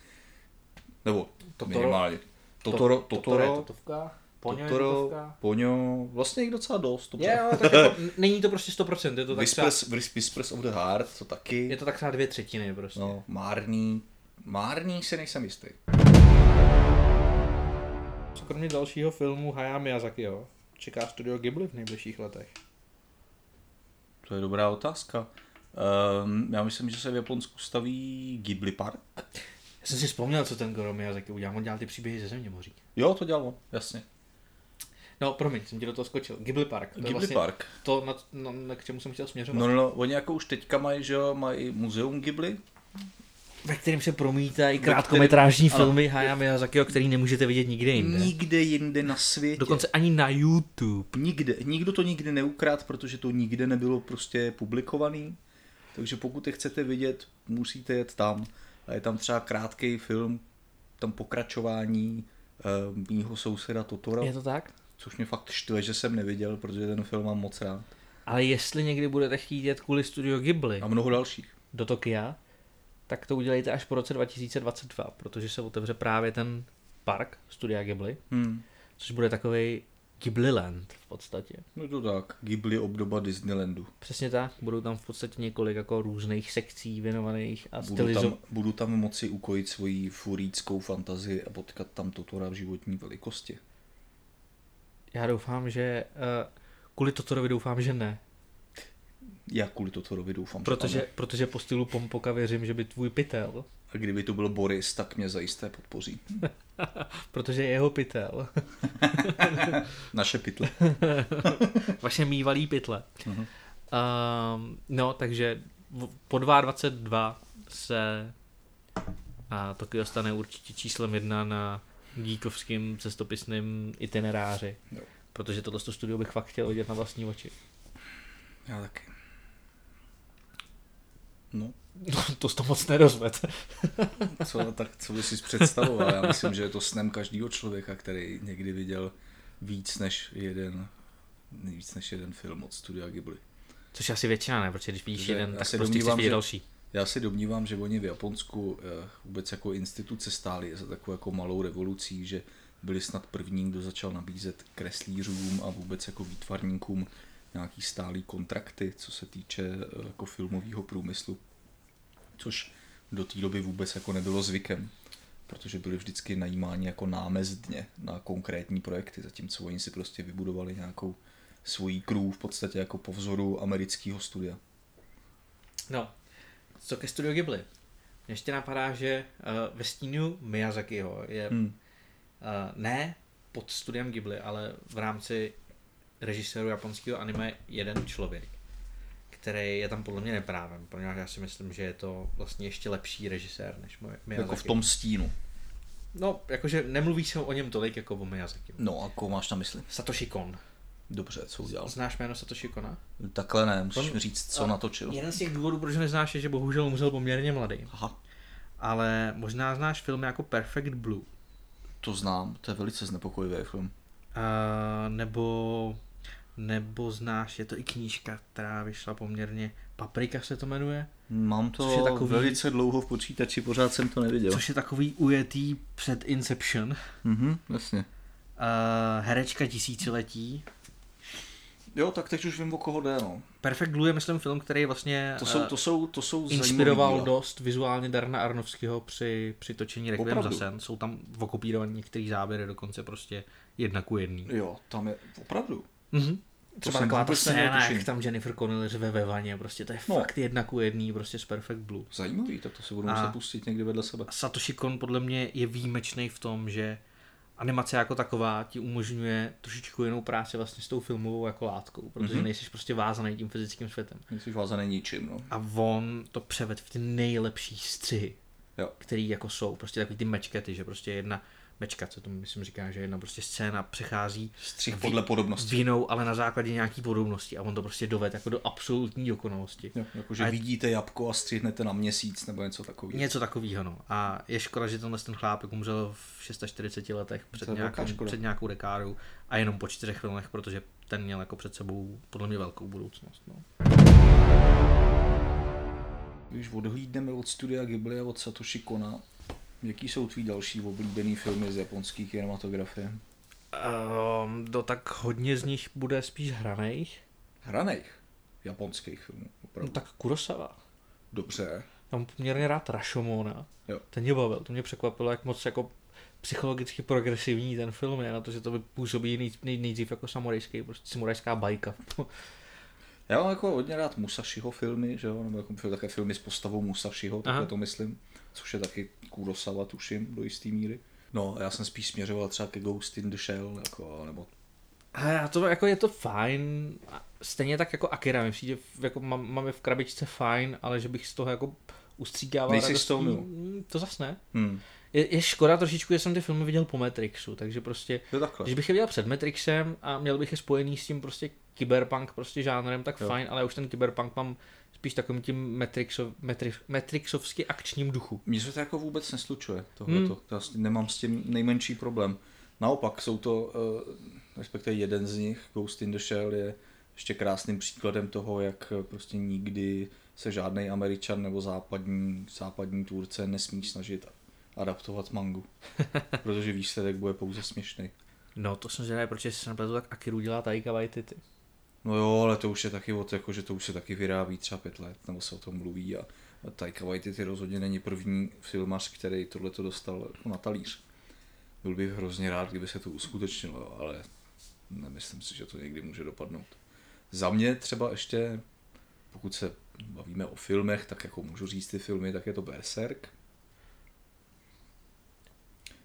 Nebo Totoro? minimálně. Totoro, Totoro, Totoro, je totovka, Poňo je Totoro, totovka. Poňo, vlastně jich docela dost. dobře. Je, jo, tak jako, není to prostě 100%, je to tak třeba, Whispers, Whis- Whispers of the Heart, to taky. je to tak třeba dvě třetiny prostě. No, márný. Márný si nejsem jistý. Co kromě dalšího filmu Hayao Miyazakiho čeká studio Ghibli v nejbližších letech? To je dobrá otázka. Um, já myslím, že se v Japonsku staví Ghibli Park. Já jsem si vzpomněl, co ten Goro Miyazaki udělal, on dělal ty příběhy ze země moří. Jo, to dělalo, jasně. No, promiň, jsem ti do toho skočil. Ghibli Park. To Ghibli vlastně Park. To, na, na, na, k čemu jsem chtěl směřovat. No, no, no, oni jako už teďka mají, že jo, mají muzeum Ghibli. Ve kterém se promítají krátkometrážní ano. filmy Hayao Miyazakiho, který nemůžete vidět nikde jinde. Nikde jinde na světě. Dokonce ani na YouTube. Nikde. Nikdo to nikdy neukrát, protože to nikde nebylo prostě publikovaný. Takže pokud je chcete vidět, musíte jet tam. A je tam třeba krátký film, tam pokračování uh, mýho souseda Totora, Je to tak? což mě fakt štve, že jsem neviděl, protože ten film mám moc rád. Ale jestli někdy budete chtít jet kvůli studio Ghibli A mnoho dalších. do Tokia, tak to udělejte až po roce 2022, protože se otevře právě ten park studia Ghibli, Hmm. což bude takový Ghibli Land v podstatě. No to tak, Ghibli obdoba Disneylandu. Přesně tak, budou tam v podstatě několik jako různých sekcí věnovaných a Budu stylizovaných. tam, budu tam moci ukojit svoji furíckou fantazii a potkat tam Totora v životní velikosti. Já doufám, že uh, kvůli Totorovi doufám, že ne. Já kvůli Totorovi doufám, Protože, že ano. protože po stylu Pompoka věřím, že by tvůj pytel, A kdyby to byl Boris, tak mě zajisté podpoří. protože je jeho pytel, Naše pytle. vaše mývalý pytle. Mhm. Um, no, takže po 22 se a Tokio stane určitě číslem jedna na díkovským cestopisným itineráři. Jo. Protože tohle studio bych fakt chtěl vidět na vlastní oči. Já taky. No, No, to jsi to moc nerozved. co, tak co bys si představoval? Já myslím, že je to snem každého člověka, který někdy viděl víc než jeden, víc než jeden film od studia Ghibli. Což je asi většina, ne? Protože když vidíš Protože jeden, já tak se prostě chceš domnívám, vidět že- další. Já si domnívám, že oni v Japonsku eh, vůbec jako instituce stály za takovou jako malou revolucí, že byli snad první, kdo začal nabízet kreslířům a vůbec jako výtvarníkům nějaký stálý kontrakty, co se týče eh, jako filmového průmyslu, což do té doby vůbec jako nebylo zvykem, protože byli vždycky najímáni jako námezdně na konkrétní projekty, zatímco oni si prostě vybudovali nějakou svojí crew v podstatě jako po vzoru amerického studia. No, co ke studio Ghibli? Mně ještě napadá, že uh, ve stínu Miyazakiho je Hmm. uh, ne pod studiem Ghibli, ale v rámci režiséru japonského anime jeden člověk, který je tam podle mě neprávem, protože já si myslím, že je to vlastně ještě lepší režisér než moje Miyazaki. Jako v tom stínu. No, jakože nemluví se o něm tolik jako o Miyazaki. No a koho máš na mysli? Satoshi Kon. Dobře, co udělal? Znáš jméno Satoshi Kona? Takhle ne, musíš On- mi říct, co natočil. Jeden z těch důvodů, proč ho neznáš, je, že bohužel umřel poměrně mladý. Aha, Ale možná znáš filmy jako Perfect Blue. to znám, to je velice znepokojivý film. A, nebo, nebo znáš, je to i knížka, která vyšla poměrně, Paprika se to jmenuje, Mám to Což je takový- velice dlouho v počítači, pořád jsem to neviděl. což je takový ujetý před Inception. Mhm, jasně. A, herečka tisíciletí. Jo, tak teď už vím, o koho jde, no. Perfect Blue je, myslím, film, který vlastně To jsou, eh, to jsou, to jsou zajímavý inspiroval díla. dost vizuálně Darna Arnovského při, při točení Requiem za sen. Jsou tam okopírované některé záběry, dokonce prostě jedna ku jedný. Jo, tam je, opravdu. Mhm. Třeba taková ta neměl scéna, jak tam Jennifer Connelly řve ve vaně, prostě to je No. fakt jedna ku jedný, prostě z Perfect Blue. Zajímavý, tak to se budu A- muset pustit někdy vedle sebe. Satoshi Kon podle mě je výjimečný v tom, že animace jako taková ti umožňuje trošičku jinou práci vlastně s tou filmovou jako látkou, protože Mhm. mm-hmm. nejsiš prostě vázaný tím fyzickým světem. Nejsi vázaný ničím, no. A on to převed v ty nejlepší střihy, Jo. který jako jsou, prostě takový ty mečkety, že prostě jedna mečka, co to myslím říká, že jedna prostě scéna přechází Střih v- podle podobnosti. jinou, ale na základě nějaký podobnosti a on to prostě doved jako do absolutní dokonalosti. Jo, jakože A- vidíte jabko a střihnete na měsíc nebo něco takového. Něco takového, no. A je škoda, že tenhle ten chlápek umřel v 46 letech před, škoda. před nějakou dekádou a jenom po čtyřech filmech, protože ten měl jako před sebou podle mě velkou budoucnost. No. Když odhlídneme od studia Ghibli a od Satoshi Kona, jaký jsou tvý další oblíbený filmy z japonské kinematografie? Um, do tak hodně z nich bude spíš hraných. Hraných japonských filmů, No, opravdu. tak Kurosawa. Dobře. Já mám poměrně rád Rashomona. Jo. Ten mě bavil, to mě překvapilo, jak moc jako psychologicky progresivní ten film je, na to, že to působí nej, nej, nejdřív jako samurajský, prostě samurajská bajka. Já mám jako hodně rád Musashiho filmy, že jo, nebo jako také filmy s postavou Musashiho, takhle to myslím, což je taky Kurosawa, tuším, do jisté míry. No, já jsem spíš směřoval třeba ke Ghost in the Shell, jako, nebo A to jako je to fajn, stejně tak jako Akira, mi přijde, jako mám, máme v krabičce fajn, ale že bych z toho jako ustříkával Nejsi toho mimo. mm, to zas ne. hmm, Je, je, škoda trošičku, že jsem ty filmy viděl po Matrixu, takže prostě, je když bych je viděl před Matrixem a měl bych je spojený s tím prostě kyberpunk prostě žánrem, tak Jo. fajn, ale už ten kyberpunk mám spíš takovým tím Matrixov, Matrix, Matrixovsky akčním duchu. Mně se to jako vůbec neslučuje, tohleto. Hmm. Já nemám s tím nejmenší problém. Naopak jsou to, uh, respektive jeden z nich, Ghost in the Shell, je ještě krásným příkladem toho, jak eh, prostě nikdy se žádný američan nebo západní, západní tvůrce nesmí snažit adaptovat mangu. protože výsledek bude pouze směšný. No to jsem zvědavý, protože se nepletu, tak Akiru dělá Taika Waititi. No jo, ale to už je taky od, jako, že to už se taky vyrábí třeba pět let, nebo se o tom mluví a a Taika Waititi rozhodně není první filmař, který tohle to dostal jako na talíř. Byl bych hrozně rád, kdyby se to uskutečnilo, ale nemyslím si, že to někdy může dopadnout. Za mě třeba ještě, pokud se bavíme o filmech, tak jako můžu říct ty filmy, tak je to Berserk.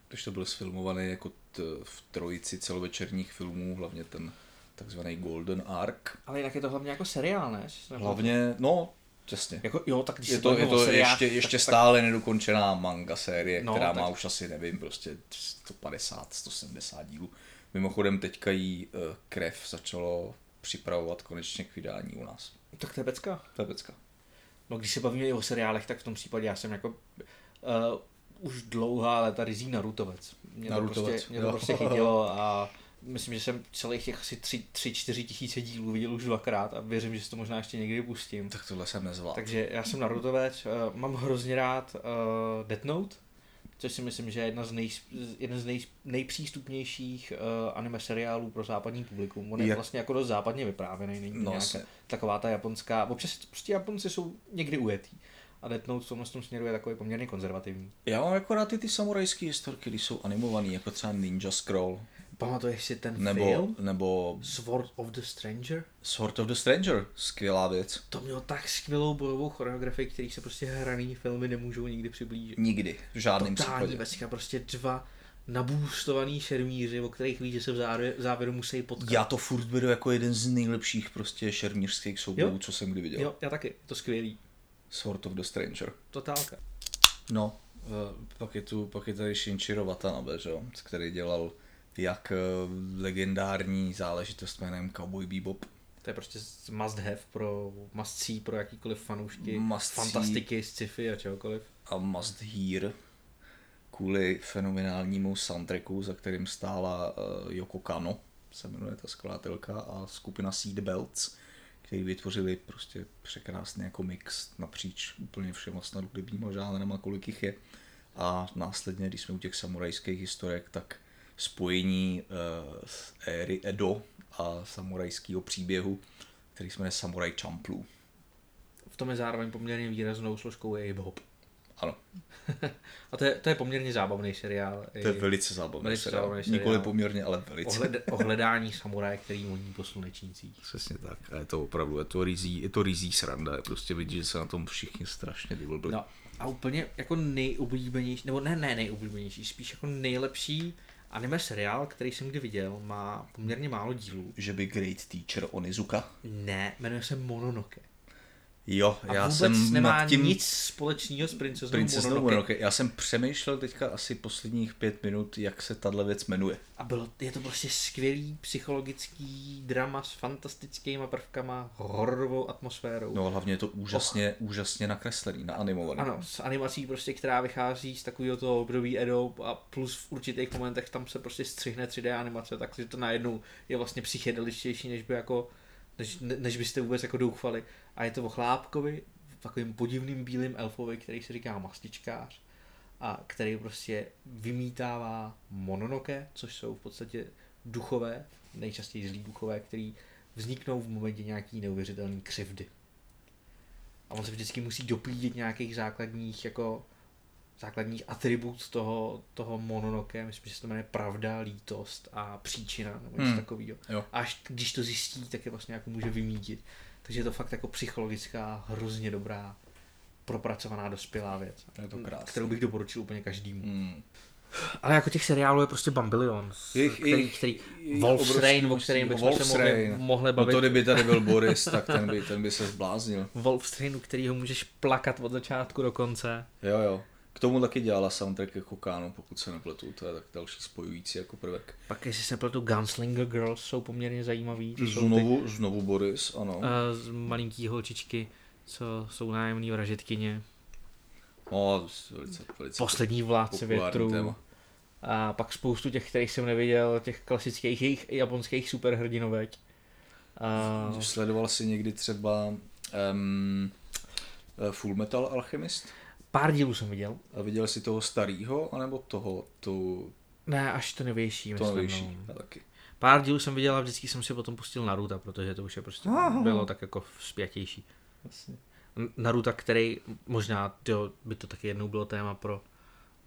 Když to byl sfilmovaný jako t, v trojici celovečerních filmů, hlavně ten takzvaný Golden Arc. Ale jinak je to hlavně jako seriál, ne? Hlavně, no, Přesně. Jako, jo, tak když Je to, je bavíme o to seriálech, ještě, ještě tak- stále nedokončená manga série, No, která tak- má už asi, nevím, prostě 150, 170 dílů. Mimochodem teďka jí eh, krev začalo připravovat konečně k vydání u nás. Tak to je pecka. To je pecka. No když se bavíme i o seriálech, tak v tom případě já jsem jako uh, už dlouhá léta rizí Narutovec. Mě to Narutovec, prostě, mě to jo. prostě chytilo a myslím, že jsem celých těch asi 3-4 tisíce dílů viděl už dvakrát a věřím, že si to možná ještě někdy pustím. Tak tohle jsem nezvládl. Takže já jsem Narutovec, uh, mám hrozně rád uh, Death Note, což si myslím, že je jedna z nej, jeden z nej, nejpřístupnějších uh, anime seriálů pro západní publikum. On je Jak- vlastně jako dost západně vyprávěný, není No, nějaká taková ta japonská, občas prostě Japonci jsou někdy ujetý. A Death Note v tomhle tom směru je takový poměrně konzervativní. Já mám jako rád ty, ty samurajské historky, když jsou animovaný, jako třeba Ninja Scroll, Pamatuješ si ten nebo, film? nebo Sword of the Stranger? Sword of the Stranger, skvělá věc. To mělo tak skvělou bojovou choreografii, který se prostě hraný filmy nemůžou nikdy přiblížit. Nikdy, v žádném Totální případě. veska, prostě dva nabůstovaný šermíři, o kterých ví, že se v závěru, v závěru musí potkat. Já to furt beru jako jeden z nejlepších prostě šermířských soubojů, co jsem kdy viděl. Jo, já taky, to skvělý. Sword of the Stranger. Totálka. No, eh, pak je tu, pak je tady Shinichiro Watanabe, že jo, který dělal jak eh, legendární záležitost jménem Cowboy Bebop, To je prostě must have pro, must see pro jakýkoliv fanoušky Must fantastiky, sci-fi a čehokoliv. a Must Hear kvůli fenomenálnímu soundtracku, za kterým stála uh, Yoko Kano, se jmenuje ta skladatelka, a skupina Seedbelts, který vytvořili prostě překrásný jako mix napříč úplně všema snad hudebníma žánrama, kolik jich je. A následně, když jsme u těch samurajských historek, tak spojení uh, z éry Edo a samurajského příběhu, který se jmenuje Samurai Champloo. V tom je zároveň poměrně výraznou složkou je hip-hop. Ano, A to je, to je poměrně zábavný seriál. to je velice zábavný Velice seriál. zábavný seriál. Nikoli poměrně, ale velice. Ohled, ohledání samuraje, který voní po slunečnících. Přesně tak. A je to opravdu, je to rizí, je to rizí sranda. Je prostě vidět, že se na tom všichni strašně vyblbli. No a úplně jako nejoblíbenější, nebo ne, ne nejoblíbenější, spíš jako nejlepší anime seriál, který jsem kdy viděl, má poměrně málo dílů. Že by Great Teacher Onizuka. Ne, jmenuje se Mononoke. Jo, A já vůbec jsem nemá nad tím nic společného s princeznou Princeznou Mononoke. Mononoke. Já jsem přemýšlel teďka asi posledních pět minut, jak se tahle věc jmenuje. A bylo, je to prostě skvělý psychologický drama s fantastickými prvkama, hororovou atmosférou. No hlavně je to úžasně, oh. úžasně nakreslený, naanimovaný. Ano, s animací prostě, která vychází z takového toho období Edo a plus v určitých momentech tam se prostě střihne 3D animace, takže to najednou je vlastně psychedeličtější, než by jako, než, ne- než byste vůbec jako doufali. A je to o chlápkovi, takovým podivným bílým elfovi, který se říká mastičkář a který prostě vymítává mononoke, což jsou v podstatě duchové, nejčastěji zlí duchové, který vzniknou v momentě nějaký neuvěřitelný křivdy. A on se vždycky musí doplídit nějakých základních jako základních atribut toho, toho mononoke, myslím, že se to jmenuje pravda, lítost a příčina, nebo něco Hmm. takového. Až když to zjistí, tak je vlastně jako může vymítit. Takže je to fakt jako psychologická, hrozně dobrá, propracovaná dospělá věc. Je to krásný. Kterou bych doporučil úplně každému. Hmm. Ale jako těch seriálů je prostě bambilion. Který, který, jejich Wolf's Rain, o kterém bychom se Wolf's mohli, Rain. mohli No bavit. to, kdyby tady byl Boris, tak ten by, ten by se zbláznil. Wolf's Rainu, kterýho můžeš plakat od začátku do konce. Jo, jo. K tomu taky dělala soundtrack jako Káno, pokud se nepletu, to je tak další spojující jako prvek. Pak, jestli se pletu, Gunslinger Girls jsou poměrně zajímavý. To jsou ty, Znovu, znovu Boris, ano. uh, z malinký holčičky, co jsou nájemný vražetkyně. No, velice, velice Poslední vládce větru. téma. A pak spoustu těch, kterých jsem neviděl, těch klasických jejich japonských superhrdinovek. A Sledoval jsi někdy třeba um, Full Metal Alchemist? Pár dílů jsem viděl. A viděl jsi toho starého, anebo toho, tu, Ne, až to nevější, to myslím. novější? No. Taky. Pár dílů jsem viděl a vždycky jsem si potom pustil Naruto, protože to už je prostě bylo tak jako vzpětější. Jasně. N- Naruto, který možná jo, by to taky jednou bylo téma pro,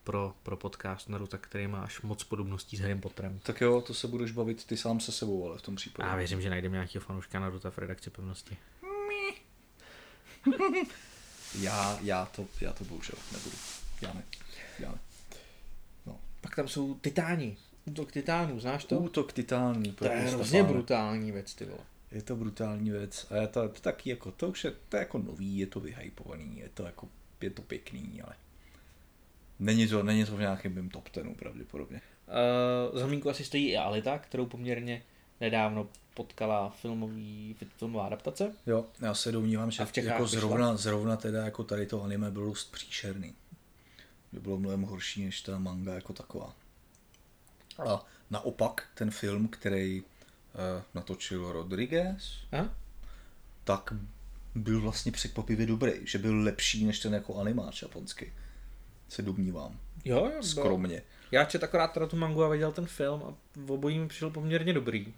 pro, pro podcast Naruto, který má až moc podobností s Harrym Potterem. Tak jo, to se budeš bavit ty sám se sebou, ale v tom případě. já věřím, že najdeme nějakého fanouška Naruto v redakci pevnosti. Já, já, to, já to bohužel nebudu. Já ne. Já ne. Pak tam jsou titáni. Útok titánů, znáš to? Útok titánů. to je hrozně brutální věc, ty vole. Je to brutální věc. A je to, to taky jako, to už je, to je jako nový, je to vyhypovaný, je to jako, je to pěkný, ale není to, není to v nějakém mým top tenu pravděpodobně. Uh, za zmínku asi stojí i Alita, kterou poměrně nedávno potkala filmový, filmová adaptace. Jo, já se domnívám, že v jako zrovna, zrovna teda jako tady to anime bylo dost příšerný. By bylo mnohem horší než ta manga jako taková. A naopak ten film, který uh, natočil Rodriguez, A? tak byl vlastně překvapivě dobrý, že byl lepší než ten jako animáč japonský. Se domnívám. Jo, jo. Skromně. Já čet akorát teda tu mangu a viděl ten film a v obojí mi přišel poměrně dobrý.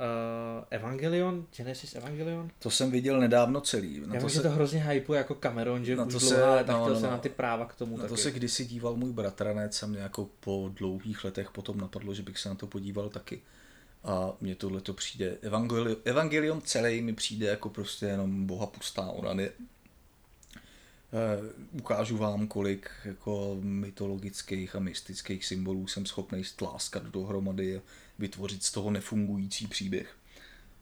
Uh, Evangelion, Genesis Evangelion? To jsem viděl nedávno celý. Na Já to se... to hrozně hypuje jako Cameron, že na to se, dlouhá, tak no, no, se no. na ty práva k tomu. Na taky. to se kdysi díval můj bratranec a mě jako po dlouhých letech potom napadlo, že bych se na to podíval taky. A mně tohle to přijde, Evangelion, Evangelion celý mi přijde jako prostě jenom boha pustá. Ona ne, Uh, ukážu vám, kolik jako mytologických a mystických symbolů jsem schopný stláskat dohromady vytvořit z toho nefungující příběh.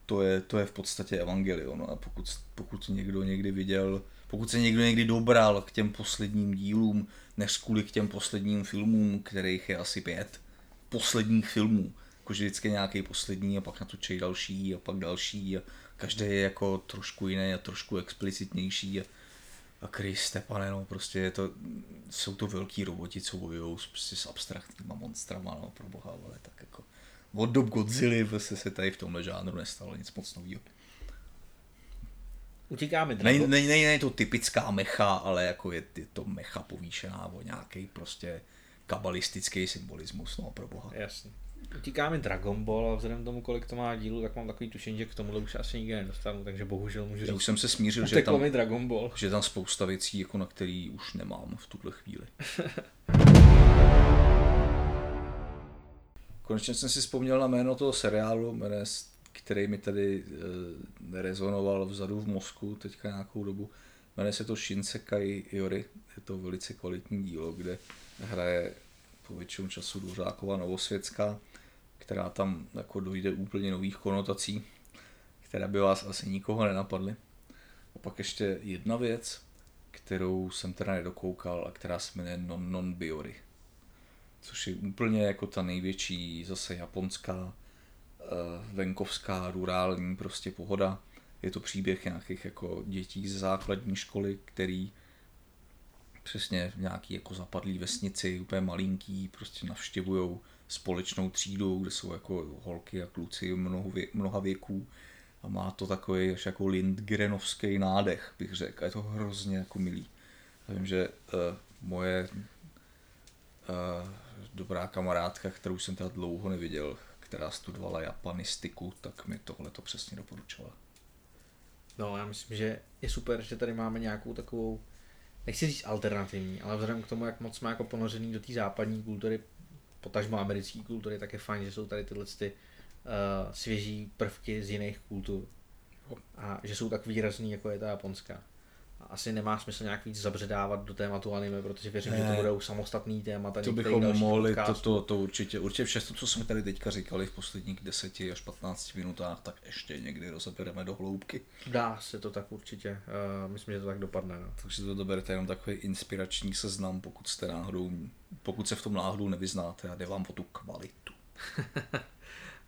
To je, to je v podstatě evangelion a pokud, pokud někdo někdy viděl, pokud se někdo někdy dobral k těm posledním dílům, než kvůli k těm posledním filmům, kterých je asi pět, posledních filmů, jakože vždycky nějaký poslední a pak natočí další a pak další a každý je jako trošku jiný a trošku explicitnější a a Kriste, pane, no, prostě je to, jsou to velký roboti, co bojují prostě s abstraktníma monstrama, no, pro boha, ale tak jako od dob Godzilla prostě se tady v tomhle žánru nestalo nic moc nového. Utíkáme Není ne, ne, ne, to typická mecha, ale jako je, je to mecha povýšená o nějaký prostě kabalistický symbolismus, no, pro boha. Jasně. Utíká mi Dragon Ball a vzhledem k tomu, kolik to má dílu, tak mám takový tušení, že k tomu už asi nikdy nedostanu, takže bohužel můžu. Já už jsem se smířil, že tam, Dragon Ball. že tam spousta věcí, jako na který už nemám v tuhle chvíli. Konečně jsem si vzpomněl na jméno toho seriálu, jméno, který mi tady e, rezonoval vzadu v mozku teďka nějakou dobu. Jmenuje se to Shinsekai Yori. Je to velice kvalitní dílo, kde hraje po většinu času Dvořáková Novosvětská která tam jako dojde úplně nových konotací, které by vás asi nikoho nenapadly. A pak ještě jedna věc, kterou jsem teda nedokoukal a která se jmenuje Non Non Biori. Což je úplně jako ta největší zase japonská eh, venkovská, rurální prostě pohoda. Je to příběh nějakých jako dětí ze základní školy, který přesně v nějaký jako zapadlý vesnici, úplně malinký, prostě navštěvují společnou třídu, kde jsou jako holky a kluci mnoho vě, mnoha věků a má to takový až jako Lindgrenovský nádech, bych řekl. A je to hrozně jako milý. Já vím, že uh, moje uh, dobrá kamarádka, kterou jsem teda dlouho neviděl, která studovala japanistiku, tak mi tohle to přesně doporučovala. No, já myslím, že je super, že tady máme nějakou takovou, nechci říct alternativní, ale vzhledem k tomu, jak moc jsme jako ponořený do té západní kultury, potažmo americké kultury, tak je fajn, že jsou tady tyhle ty, uh, svěží prvky z jiných kultur. A že jsou tak výrazný, jako je ta japonská. Asi nemá smysl nějak víc zabředávat do tématu anime, protože věřím, ne. že to budou samostatný témata. To bychom mohli, to, to, to, určitě, určitě všechno, co jsme tady teďka říkali v posledních 10 až 15 minutách, tak ještě někdy rozebereme do hloubky. Dá se to tak určitě, uh, myslím, že to tak dopadne. No. Takže to berete jenom takový inspirační seznam, pokud jste náhodou pokud se v tom náhodou nevyznáte a jde vám o tu kvalitu.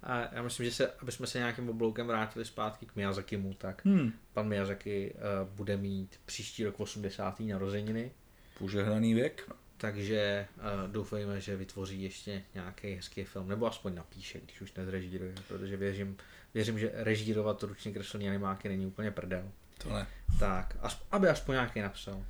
a já myslím, že se, aby jsme se nějakým obloukem vrátili zpátky k Miyazakimu, tak hmm. pan Miyazaki uh, bude mít příští rok 80. narozeniny. Požehnaný věk. Takže uh, doufejme, že vytvoří ještě nějaký hezký film, nebo aspoň napíše, když už nezrežíruje, protože věřím, věřím že režírovat ručně kreslený animáky není úplně prdel. To ne. Tak, aspoň, aby aspoň nějaký napsal.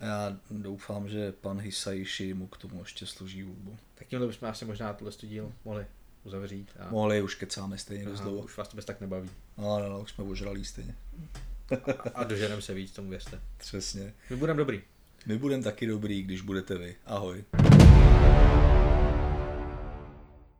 Já doufám, že pan Hisaishi mu k tomu ještě složí hudbu. Tak tímhle bychom asi možná tuhle díl mohli uzavřít. A... Mohli, už kecáme stejně dost dlouho. Už vás to bez tak nebaví. No, no, no, už jsme ožralí stejně. a, a doženeme se víc, tomu věřte. Přesně. My budeme dobrý. My budeme taky dobrý, když budete vy. Ahoj.